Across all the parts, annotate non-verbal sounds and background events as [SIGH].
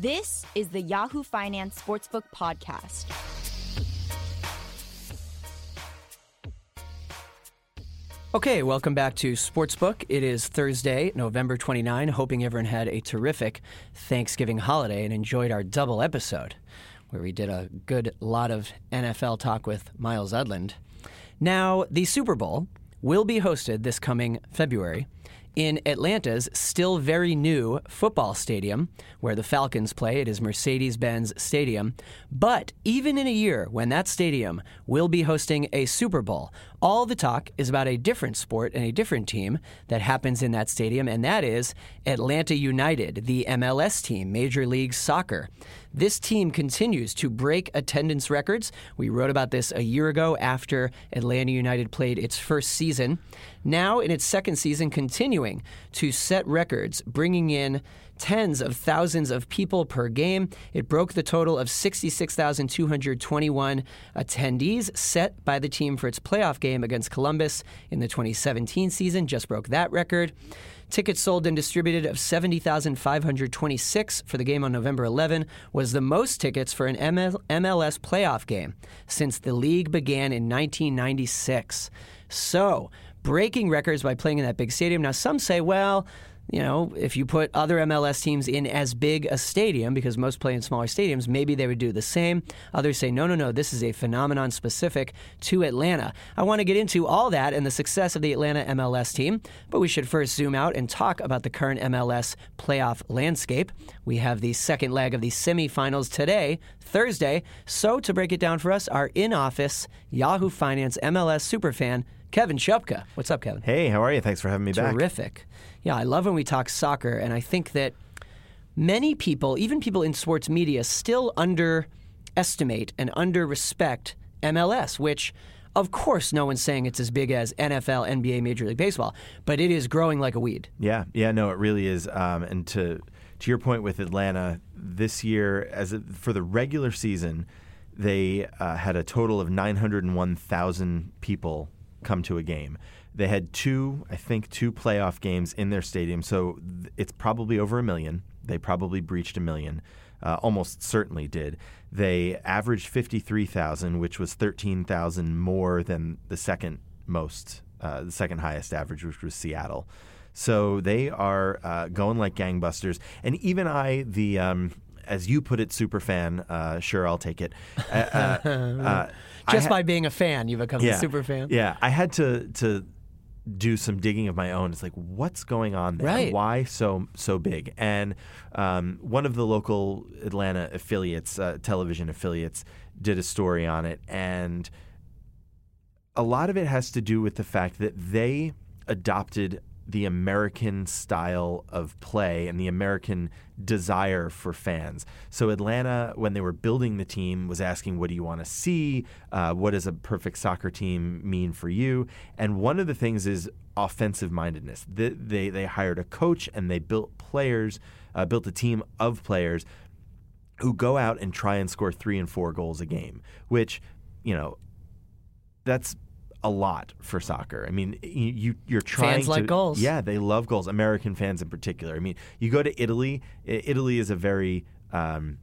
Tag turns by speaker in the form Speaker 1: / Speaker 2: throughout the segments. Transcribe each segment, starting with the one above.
Speaker 1: This is the Yahoo Finance Sportsbook Podcast.
Speaker 2: Okay, welcome back to Sportsbook. It is Thursday, November 29. Hoping everyone had a terrific Thanksgiving holiday and enjoyed our double episode where we did a good lot of NFL talk with Myles Udland. Now, the Super Bowl will be hosted this coming February in Atlanta's still very new football stadium where the Falcons play. It is Mercedes Benz Stadium. But even in a year when that stadium will be hosting a Super Bowl, all the talk is about a different sport and a different team that happens in that stadium, and that is Atlanta United, the MLS team, Major League Soccer. This team continues to break attendance records. We wrote about this a year ago after Atlanta United played its first season. Now, in its second season, continuing to set records, bringing in tens of thousands of people per game. It broke the total of 66,221 attendees set by the team for its playoff game against Columbus in the 2017 season, just broke that record. Tickets sold and distributed of 70,526 for the game on November 11 was the most tickets for an ML- MLS playoff game since the league began in 1996. So, breaking records by playing in that big stadium. Now, some say, well, you know, if you put other MLS teams in as big a stadium, because most play in smaller stadiums, maybe they would do the same. Others say, no, no, no, this is a phenomenon specific to Atlanta. I want to get into all that and the success of the Atlanta MLS team, but we should first zoom out and talk about the current MLS playoff landscape. We have the second leg of the semifinals today, Thursday. So, to break it down for us, our in office Yahoo Finance MLS superfan, Kevin Chupka. What's up, Kevin?
Speaker 3: Hey, how are you? Thanks for having me
Speaker 2: Terrific.
Speaker 3: back.
Speaker 2: Terrific. Yeah, I love when we talk soccer, and I think that many people, even people in sports media, still underestimate and under respect MLS, which of course, no one's saying it's as big as NFL, NBA, Major League Baseball, but it is growing like a weed.
Speaker 3: Yeah, yeah, no, it really is. Um, and to to your point with Atlanta, this year, as a, for the regular season, they uh, had a total of 901,000 people come to a game. They had two, I think, two playoff games in their stadium, so it's probably over a million. They probably breached a million. Uh, almost certainly did. They averaged 53,000, which was 13,000 more than the second most, uh, the second highest average, which was Seattle. So they are uh, going like gangbusters. And even I, the um, as you put it, super fan. Uh, sure, I'll take it. Uh, uh, [LAUGHS]
Speaker 2: Just
Speaker 3: ha-
Speaker 2: by being a fan, you become
Speaker 3: yeah,
Speaker 2: a super fan.
Speaker 3: Yeah, I had to to do some digging of my own. It's like, what's going on there?
Speaker 2: Right.
Speaker 3: Why so so big? And um, one of the local Atlanta affiliates, uh, television affiliates, did a story on it, and a lot of it has to do with the fact that they adopted the American style of play and the American desire for fans. So Atlanta, when they were building the team, was asking, "What do you want to see? Uh, what does a perfect soccer team mean for you?" And one of the things is offensive mindedness. They, they they hired a coach and they built players, uh, built a team of players who go out and try and score three and four goals a game, which you know that's a lot for soccer. I mean, you you're trying
Speaker 2: Fans
Speaker 3: to
Speaker 2: like goals.
Speaker 3: Yeah, they love goals. American fans in particular. I mean, you go to Italy. Italy is a very um,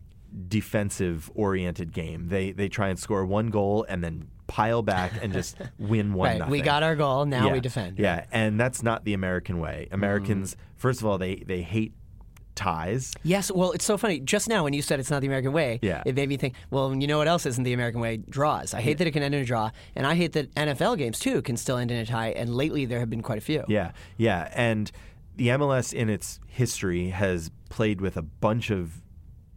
Speaker 3: defensive oriented game. They they try and score one goal and then pile back and just [LAUGHS] win one.
Speaker 2: Right, we got our goal. Now
Speaker 3: yeah.
Speaker 2: we defend.
Speaker 3: Yeah, and that's not the American way. Americans,
Speaker 2: Mm.
Speaker 3: first of all, they they hate ties.
Speaker 2: Yes, well, it's so funny. Just now, when you said it's not the American way,
Speaker 3: Yeah.
Speaker 2: it made me think. Well, you know what else isn't the American way? Draws. I hate that it can end in a draw, and I hate that NFL games too can still end in a tie. And lately, there have been quite a few.
Speaker 3: Yeah, yeah, and the MLS in its history has played with a bunch of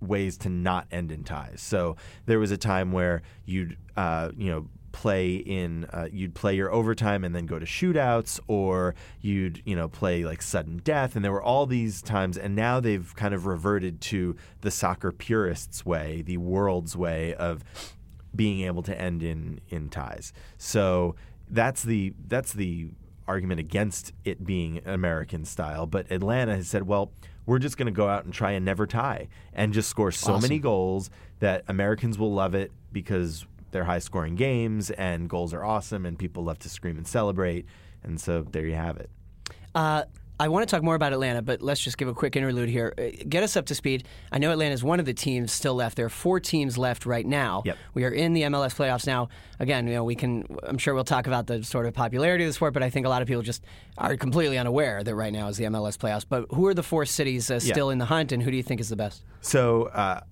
Speaker 3: ways to not end in ties. So there was a time where you'd uh, you know play in uh, you'd play your overtime and then go to shootouts or you'd you know play like sudden death and there were all these times and now they've kind of reverted to the soccer purists way the world's way of being able to end in in ties so that's the that's the argument against it being American style but Atlanta has said well we're just going to go out and try and never tie and just score so
Speaker 2: Awesome.
Speaker 3: many goals that Americans will love it because they're high scoring games and goals are awesome and people love to scream and celebrate. And so there you have it.
Speaker 2: Uh, I want to talk more about Atlanta, but let's just give a quick interlude here. Uh, Get us up to speed. I know Atlanta is one of the teams still left. There are four teams left right now.
Speaker 3: Yep.
Speaker 2: We are in the MLS playoffs now. Again, you know, we can. I'm sure we'll talk about the sort of popularity of the sport, but I think a lot of people just are completely unaware that right now is the MLS playoffs. But who are the four cities uh, still in the hunt, and who do you think is the best?
Speaker 3: So uh,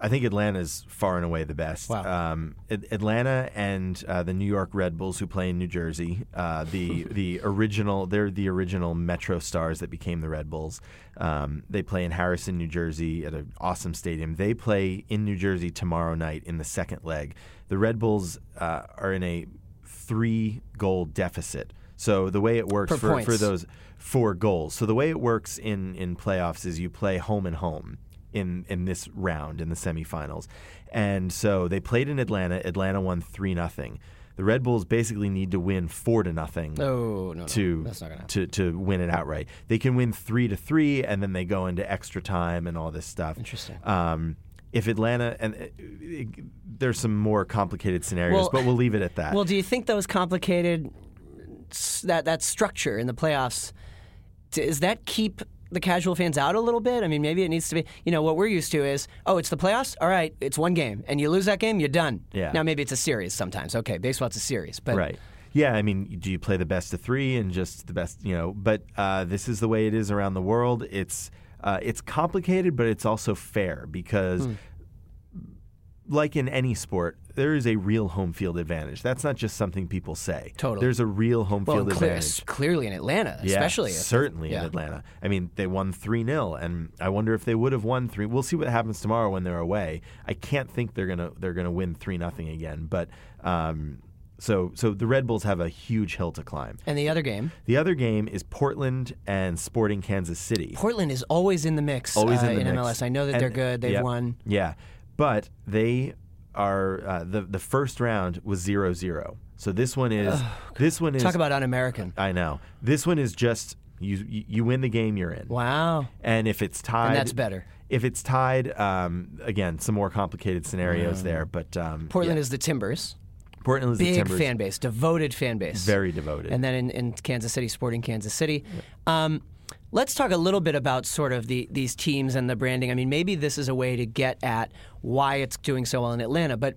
Speaker 3: I think Atlanta's far and away the best.
Speaker 2: Wow.
Speaker 3: Um, At- Atlanta and uh, the New York Red Bulls, who play in New Jersey, uh, the [LAUGHS] the original they're the original Metro Stars that became the Red Bulls. Um, they play in Harrison, New Jersey, at an awesome stadium. They play in New Jersey tomorrow night in the second leg. The Red Bulls uh, are in a three goal deficit. So the way it works
Speaker 2: Per
Speaker 3: for, for those four goals. So the way it works in in playoffs is you play home and home in in this round in the semifinals. And so they played in Atlanta. Atlanta won 3 nothing. The Red Bulls basically need to win 4 to nothing
Speaker 2: Oh no, no,
Speaker 3: to
Speaker 2: gonna
Speaker 3: to to win it outright. They can win 3 to 3 and then they go into extra time and all this stuff.
Speaker 2: Interesting.
Speaker 3: Um if Atlanta and uh, it, there's some more complicated scenarios,
Speaker 2: Well-
Speaker 3: but we'll leave it at that.
Speaker 2: Well, do you think those complicated that that structure in the playoffs does that keep the casual fans out a little bit? I mean, maybe it needs to be. You know, what we're used to is, oh, it's the playoffs. All right, it's one game, and you lose that game, you're done.
Speaker 3: Yeah.
Speaker 2: Now maybe it's a series sometimes. Okay, baseball it's a series, but
Speaker 3: Right. Yeah, I mean, do you play the best of three and just the best, you know? But uh, this is the way it is around the world. It's uh, it's complicated, but it's also fair because,
Speaker 2: Hmm.
Speaker 3: Like in any sport, there is a real home field advantage. That's not just something people say.
Speaker 2: Totally.
Speaker 3: There's a real home
Speaker 2: well,
Speaker 3: field
Speaker 2: clear,
Speaker 3: advantage.
Speaker 2: clearly in Atlanta,
Speaker 3: Yeah,
Speaker 2: especially
Speaker 3: certainly
Speaker 2: yeah.
Speaker 3: in Atlanta. I mean, they won 3 0, and I wonder if they would have won 3 We'll see what happens tomorrow when they're away. I can't think they're going to they're gonna win 3 nothing again. But um, so, so the Red Bulls have a huge hill to climb.
Speaker 2: And the other game,
Speaker 3: The other game is Portland and Sporting Kansas City.
Speaker 2: Portland is always in the mix.
Speaker 3: Always
Speaker 2: uh,
Speaker 3: in the mix.
Speaker 2: MLS. I know that
Speaker 3: And-
Speaker 2: they're good. They've won.
Speaker 3: Yeah, but they are uh, the the first round was 0-0. So this one is this one is
Speaker 2: Talk about un-American.
Speaker 3: I know. This one is just you you win the game you're in.
Speaker 2: Wow.
Speaker 3: And if it's tied,
Speaker 2: And that's better.
Speaker 3: If it's tied, um, again, some more complicated scenarios there. But um,
Speaker 2: Portland
Speaker 3: yeah.
Speaker 2: is the Timbers.
Speaker 3: Portland is the
Speaker 2: Big
Speaker 3: Timbers,
Speaker 2: fan base, devoted fan base.
Speaker 3: very devoted.
Speaker 2: and then in, in Kansas City, Sporting Kansas City. Um, let's talk a little bit about sort of the these teams and the branding. I mean, maybe this is a way to get at why it's doing so well in Atlanta, but.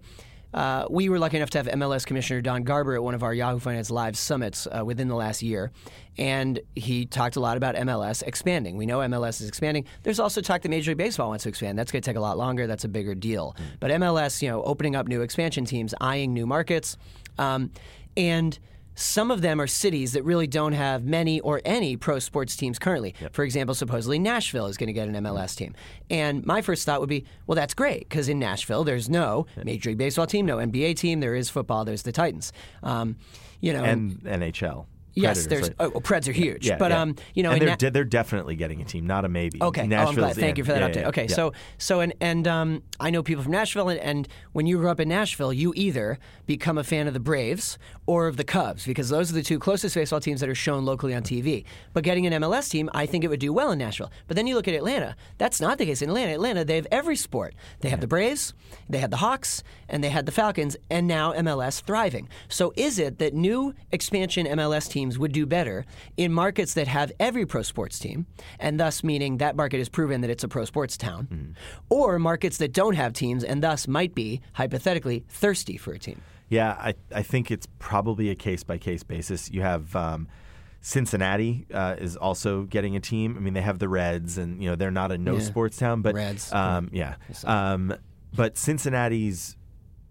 Speaker 2: Uh, we were lucky enough to have MLS Commissioner Don Garber at one of our Yahoo Finance Live summits uh, within the last year, and he talked a lot about MLS expanding. We know MLS is expanding. There's also talk that Major League Baseball wants to expand. That's going to take a lot longer. That's a bigger deal. But MLS, you know, opening up new expansion teams, eyeing new markets, um, and some of them are cities that really don't have many or any pro sports teams currently. For example, supposedly Nashville is going to get an MLS team. And my first thought would be, well, that's great because in Nashville there's no Major League Baseball team, no NBA team. There is football. There's the Titans. Um, you know,
Speaker 3: and NHL.
Speaker 2: Yes, there's
Speaker 3: right?
Speaker 2: oh, Preds are huge.
Speaker 3: Yeah,
Speaker 2: but
Speaker 3: yeah.
Speaker 2: um, you know,
Speaker 3: and they're,
Speaker 2: Na-
Speaker 3: de- they're definitely getting a team, not a maybe.
Speaker 2: Okay. oh, I'm glad. Thank you for that
Speaker 3: Yeah,
Speaker 2: update. okay. So so and and um, I know people from Nashville, and, and when you grew up in Nashville, you either become a fan of the Braves or of the Cubs because those are the two closest baseball teams that are shown locally on TV. But getting an MLS team, I think it would do well in Nashville. But then you look at Atlanta. That's not the case in Atlanta. Atlanta, they have every sport. They have the Braves, they had the Hawks, and they had the Falcons, and now MLS thriving. So is it that new expansion MLS teams would do better in markets that have every pro sports team, and thus meaning that market has proven that it's a pro sports town, or markets that don't have teams and thus might be, hypothetically, thirsty for a team?
Speaker 3: Yeah, I, I think it's probably a case by case basis. You have um, Cincinnati uh, is also getting a team. I mean, they have the Reds, and you know they're not a no
Speaker 2: Yeah.
Speaker 3: sports town, but
Speaker 2: Reds.
Speaker 3: Um, yeah, um, but Cincinnati's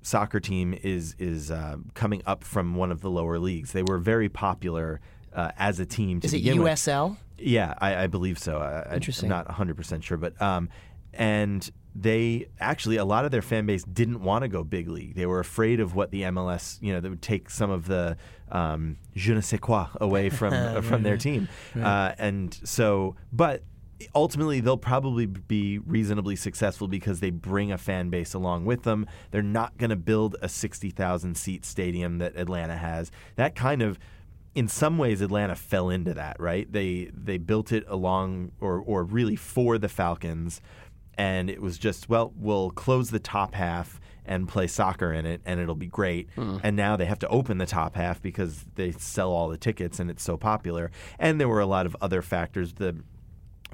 Speaker 3: soccer team is is uh, coming up from one of the lower leagues. They were very popular uh, as a team. To
Speaker 2: Is it
Speaker 3: begin with.
Speaker 2: USL?
Speaker 3: Yeah, I, I believe so. I,
Speaker 2: Interesting.
Speaker 3: I'm not 100 percent sure, but um, and they actually a lot of their fan base didn't want to go big league. They were afraid of what the MLS, you know, that would take some of the um, je ne sais quoi away from uh, [LAUGHS] from their team, uh, and so but. Ultimately, they'll probably be reasonably successful because they bring a fan base along with them. They're not going to build a 60,000 seat stadium that Atlanta has. That kind of in some ways Atlanta fell into that, right? They they built it along or or really for the Falcons and it was just well, we'll close the top half and play soccer in it, and it'll be great.
Speaker 2: Hmm.
Speaker 3: And now they have to open the top half because they sell all the tickets and it's so popular. And there were a lot of other factors. The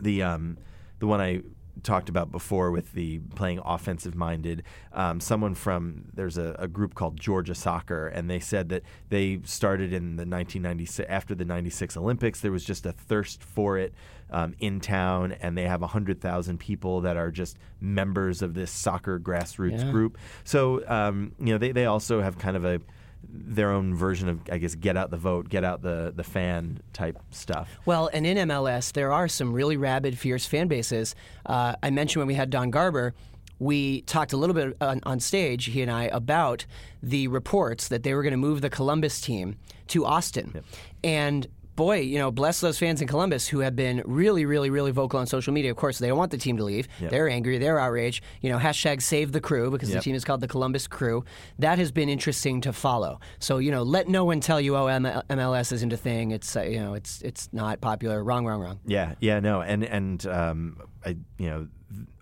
Speaker 3: the um, the one I talked about before with the playing offensive minded. Um, someone from there's a, a group called Georgia Soccer, and they said that they started in the 1996 after the 96 Olympics. There was just a thirst for it um, in town, and they have 100,000 people that are just members of this soccer grassroots
Speaker 2: Yeah.
Speaker 3: group. So, um, you know, they, they also have kind of a their own version of, I guess, get out the vote, get out the, the fan type stuff.
Speaker 2: Well, and in MLS, there are some really rabid, fierce fan bases. Uh, I mentioned when we had Don Garber, we talked a little bit on, on stage, he and I, about the reports that they were going to move the Columbus team to Austin. And boy, you know, bless those fans in Columbus who have been really, really, really vocal on social media. Of course, they don't want the team to leave. They're angry. They're outraged. You know, hashtag save the crew because the team is called the Columbus Crew. That has been interesting to follow. So, you know, let no one tell you, oh, MLS isn't a thing. It's, uh, you know, it's, it's not popular. Wrong, wrong, wrong.
Speaker 3: Yeah, yeah, no, and and um, I, you know,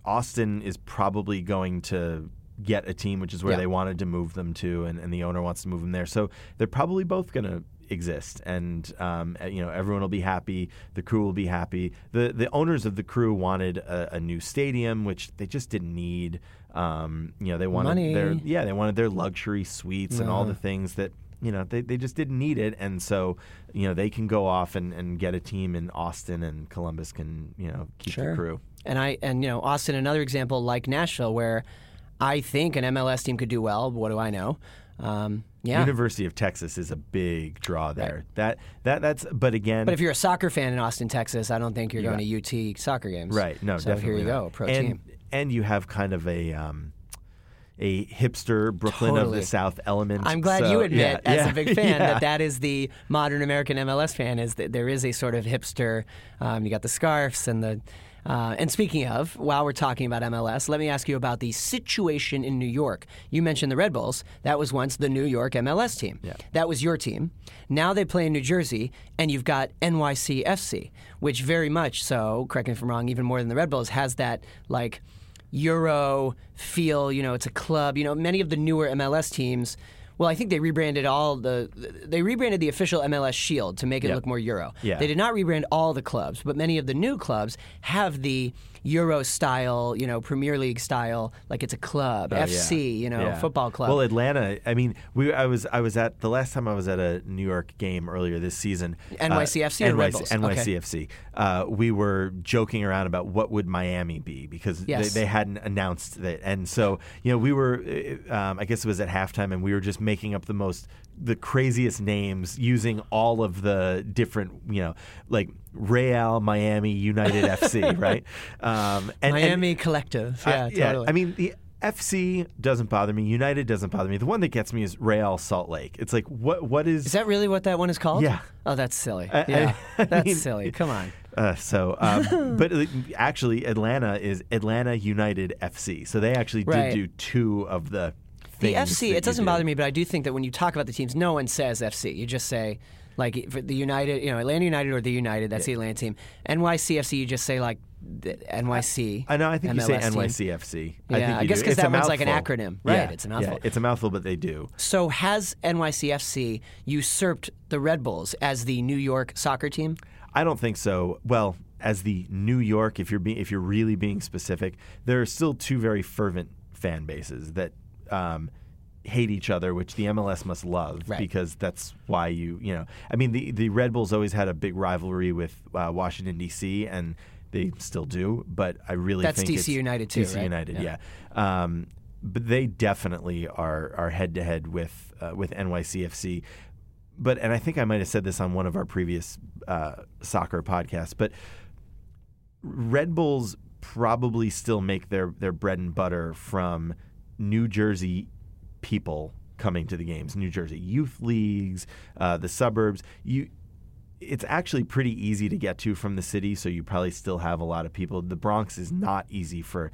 Speaker 3: Austin is probably going to get a team, which is where
Speaker 2: Yeah.
Speaker 3: they wanted to move them to, and, and the owner wants to move them there. So they're probably both going to exist, and um, uh, you know, everyone will be happy. The crew will be happy. the The owners of the crew wanted a, a new stadium, which they just didn't need. Um, you know, they wanted
Speaker 2: Money.
Speaker 3: their yeah, they wanted their luxury suites and all the things that you know they, they just didn't need it and so you know they can go off and, and get a team in austin and columbus can you know keep
Speaker 2: Sure.
Speaker 3: the crew
Speaker 2: And I and you know Austin, another example like Nashville, where I think an MLS team could do well. What do I know? Um, yeah.
Speaker 3: university of texas is a big draw there that that that's but again
Speaker 2: but if you're a soccer fan in Austin, Texas, I don't think you're going to UT soccer games.
Speaker 3: right no
Speaker 2: So
Speaker 3: definitely
Speaker 2: here you
Speaker 3: not.
Speaker 2: go, pro
Speaker 3: and,
Speaker 2: team.
Speaker 3: and you have kind of a um a hipster Brooklyn of the South element.
Speaker 2: I'm glad
Speaker 3: So,
Speaker 2: you admit,
Speaker 3: yeah,
Speaker 2: as
Speaker 3: yeah,
Speaker 2: a big [LAUGHS] fan,
Speaker 3: yeah.
Speaker 2: that that is the modern American MLS fan. Is that there is a sort of hipster. Um, you got the scarves and the. Uh, and speaking of, while we're talking about MLS, let me ask you about the situation in New York. You mentioned the Red Bulls. That was once the New York MLS team.
Speaker 3: Yeah.
Speaker 2: That was your team. Now they play in New Jersey, and you've got NYCFC, which very much so, correct me if I'm wrong, even more than the Red Bulls, has that like Euro feel. You know, it's a club. You know, many of the newer MLS teams. Well, I think they rebranded all the. They rebranded the official MLS Shield to make it
Speaker 3: Yep.
Speaker 2: look more Euro.
Speaker 3: Yeah.
Speaker 2: They did not rebrand all the clubs, but many of the new clubs have the Euro style, you know, Premier League style, like it's a club,
Speaker 3: Oh, yeah.
Speaker 2: FC, you know,
Speaker 3: Yeah.
Speaker 2: football club.
Speaker 3: Well, Atlanta. I mean, we. I was. I was at the last time I was at a New York game earlier this season.
Speaker 2: NYCFC or Red Bulls? Okay.
Speaker 3: NYCFC. Uh, we were joking around about what would Miami be because
Speaker 2: Yes.
Speaker 3: they, they hadn't announced that, and so you know we were. uh, Um, I guess it was at halftime, and we were just making up the most. The craziest names using all of the different, you know, like Real, Miami, United FC, [LAUGHS] right? Um, and, and-
Speaker 2: Miami Collective. Yeah,
Speaker 3: I, yeah,
Speaker 2: totally.
Speaker 3: I mean, the FC doesn't bother me. United doesn't bother me. The one that gets me is Real Salt Lake. It's like, what? What is?
Speaker 2: Is that really what that one is called?
Speaker 3: Yeah.
Speaker 2: Oh, that's silly.
Speaker 3: I-
Speaker 2: yeah, [LAUGHS]
Speaker 3: I
Speaker 2: that's
Speaker 3: mean-
Speaker 2: silly. Come on.
Speaker 3: uh, so, um, [LAUGHS] but actually, Atlanta is Atlanta United FC. So they actually did
Speaker 2: Right.
Speaker 3: do two of the.
Speaker 2: The FC, it doesn't
Speaker 3: do.
Speaker 2: bother me, but I do think that when you talk about the teams, no one says FC. You just say, like, for the United, you know, Atlanta United or the United, that's the Atlanta team. NYCFC, you just say, like, the NYC.
Speaker 3: I know. I think you say
Speaker 2: MLS team.
Speaker 3: NYCFC.
Speaker 2: Yeah,
Speaker 3: I, think
Speaker 2: I guess
Speaker 3: do.
Speaker 2: 'cause
Speaker 3: It's
Speaker 2: that one's like an acronym. Right,
Speaker 3: Yeah,
Speaker 2: it's a
Speaker 3: yeah, it's a mouthful, but they do.
Speaker 2: So has NYCFC usurped the Red Bulls as the New York soccer team?
Speaker 3: I don't think so. Well, as the New York, if you're being, if you're really being specific, there are still two very fervent fan bases that um, hate each other, which the MLS must love
Speaker 2: Right.
Speaker 3: because that's why you you know. I mean, the the Red Bulls always had a big rivalry with uh, Washington D.C. and they still do, but I really
Speaker 2: That's
Speaker 3: think
Speaker 2: DC United too,
Speaker 3: DC
Speaker 2: right?
Speaker 3: United,
Speaker 2: Yeah.
Speaker 3: yeah. Um, but they definitely are are head to head with uh, with NYCFC but and I think I might have said this on one of our previous uh, soccer podcasts, but Red Bulls probably still make their their bread and butter from New Jersey people coming to the games, New Jersey youth leagues, uh, the suburbs. You, it's actually pretty easy to get to from the city, so you probably still have a lot of people. The Bronx is not easy for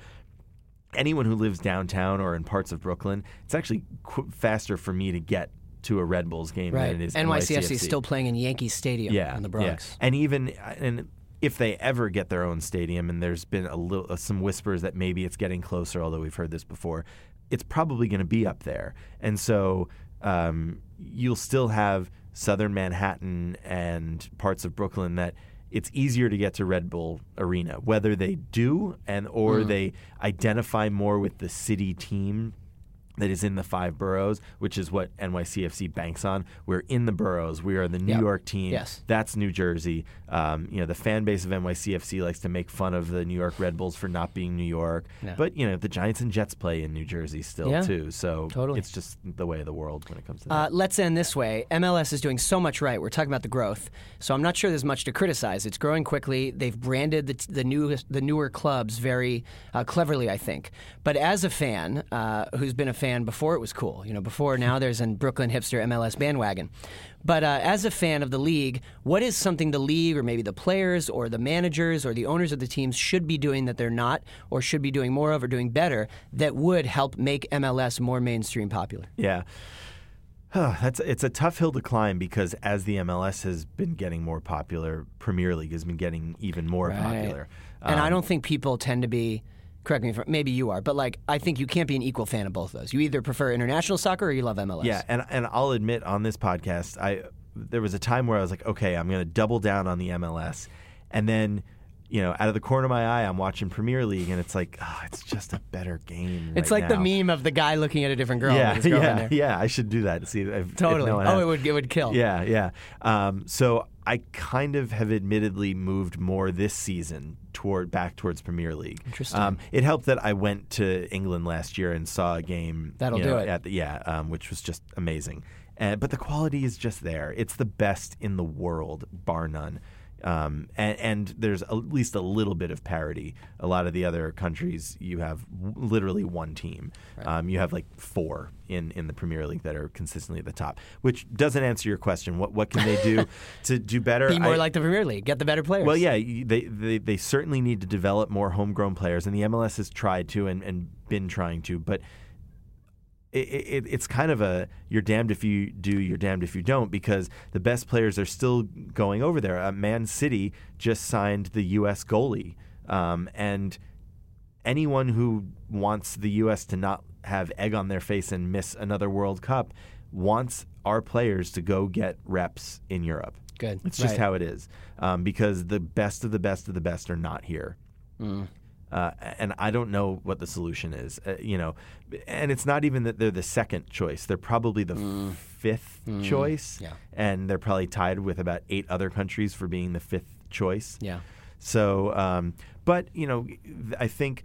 Speaker 3: anyone who lives downtown or in parts of Brooklyn. It's actually qu- faster for me to get to a Red Bulls game
Speaker 2: Right.
Speaker 3: than it is
Speaker 2: NYCFC is still playing in Yankee Stadium
Speaker 3: yeah,
Speaker 2: in the
Speaker 3: yeah.
Speaker 2: Bronx.
Speaker 3: And even and if they ever get their own stadium, and there's been a little uh, some whispers that maybe it's getting closer, although we've heard this before. It's probably going to be up there. And so um, you'll still have southern Manhattan and parts of Brooklyn that it's easier to get to Red Bull Arena. Whether they do and or they identify more with the city team that is in the five boroughs, which is what NYCFC banks on. We're in the boroughs. We are the New
Speaker 2: Yep.
Speaker 3: York team.
Speaker 2: Yes.
Speaker 3: That's New Jersey. Um, you know, the fan base of NYCFC likes to make fun of the New York Red Bulls for not being New York. But, you know, the Giants and Jets play in New Jersey still,
Speaker 2: Yeah.
Speaker 3: too. So
Speaker 2: Totally.
Speaker 3: it's just the way of the world when it comes to that.
Speaker 2: Uh, let's end this way. MLS is doing so much right. We're talking about the growth, so I'm not sure there's much to criticize. It's growing quickly. They've branded the, the new the newer clubs very uh, cleverly, I think. But as a fan uh, who's been a fan before it was cool, you know, before now there's an Brooklyn hipster MLS bandwagon. But uh, as a fan of the league, what is something the league or maybe the players or the managers or the owners of the teams should be doing that they're not, or should be doing more of or doing better that would help make MLS more mainstream popular?
Speaker 3: Yeah. That's it's a tough hill to climb because as the MLS has been getting more popular, Premier League has been getting even more
Speaker 2: Right.
Speaker 3: popular.
Speaker 2: And I
Speaker 3: Um,
Speaker 2: don't think people tend to be. Correct me if maybe you are, but like I think you can't be an equal fan of both of those. You either prefer international soccer or you love MLS.
Speaker 3: Yeah, and and I'll admit on this podcast, I there was a time where I was like, okay, I'm going to double down on the MLS, and then. You know, out of the corner of my eye, I'm watching Premier League, and it's like, oh, it's just a better game.
Speaker 2: It's
Speaker 3: right
Speaker 2: like the meme of the guy looking at a different girl.
Speaker 3: Yeah, yeah, yeah. I should do that. See, if, if
Speaker 2: Totally.
Speaker 3: no one
Speaker 2: oh,
Speaker 3: has.
Speaker 2: it would it would kill.
Speaker 3: Yeah, yeah. Um, so I kind of have admittedly moved more this season toward back towards Premier League.
Speaker 2: Interesting.
Speaker 3: Um, it helped that I went to England last year and saw a game.
Speaker 2: That'll
Speaker 3: you
Speaker 2: do it.
Speaker 3: At the, yeah, um, which was just amazing. And, but the quality is just there. It's the best in the world, bar none. Um, and, and there's at least a little bit of parity. A lot of the other countries, you have w- literally one team. Um, you have like four in, in the Premier League that are consistently at the top, which doesn't answer your question. What what can they do [LAUGHS] to do better?
Speaker 2: Be more
Speaker 3: I-
Speaker 2: like the Premier League. Get the better players.
Speaker 3: well, yeah, they, they they certainly need to develop more homegrown players, and the MLS has tried to and, and been trying to, but it, it, it's kind of a you're damned if you do, you're damned if you don't, because the best players are still going over there. Uh, Man City just signed the U.S. goalie, um, and anyone who wants the U.S. to not have egg on their face and miss another World Cup wants our players to go get reps in Europe.
Speaker 2: Good.
Speaker 3: It's just
Speaker 2: Right.
Speaker 3: how it is, um, because the best of the best of the best are not here.
Speaker 2: Mm.
Speaker 3: Uh, and I don't know what the solution is, uh, you know, and it's not even that they're the second choice; they're probably the fifth choice,
Speaker 2: Mm. Yeah.
Speaker 3: and they're probably tied with about eight other countries for being the fifth choice.
Speaker 2: Yeah.
Speaker 3: So, um, but you know, I think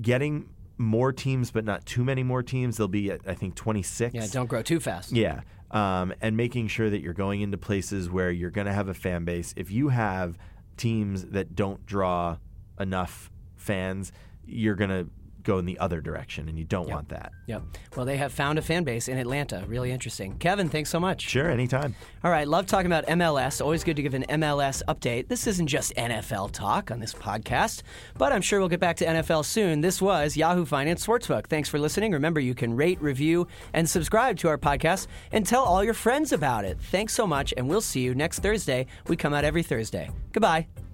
Speaker 3: getting more teams, but not too many more teams. There'll be, I think, twenty six.
Speaker 2: Yeah. Don't grow too fast.
Speaker 3: Yeah. Um, and making sure that you're going into places where you're going to have a fan base. If you have teams that don't draw enough fans, you're going to go in the other direction, and you don't want that.
Speaker 2: Yep. Well, they have found a fan base in Atlanta. Really interesting. Kevin, thanks so much.
Speaker 3: Sure, anytime.
Speaker 2: All right, love talking about MLS. Always good to give an MLS update. This isn't just NFL talk on this podcast, but I'm sure we'll get back to NFL soon. This was Yahoo Finance Sportsbook. Thanks for listening. Remember, you can rate, review, and subscribe to our podcast and tell all your friends about it. Thanks so much, and we'll see you next Thursday. We come out every Thursday. Goodbye.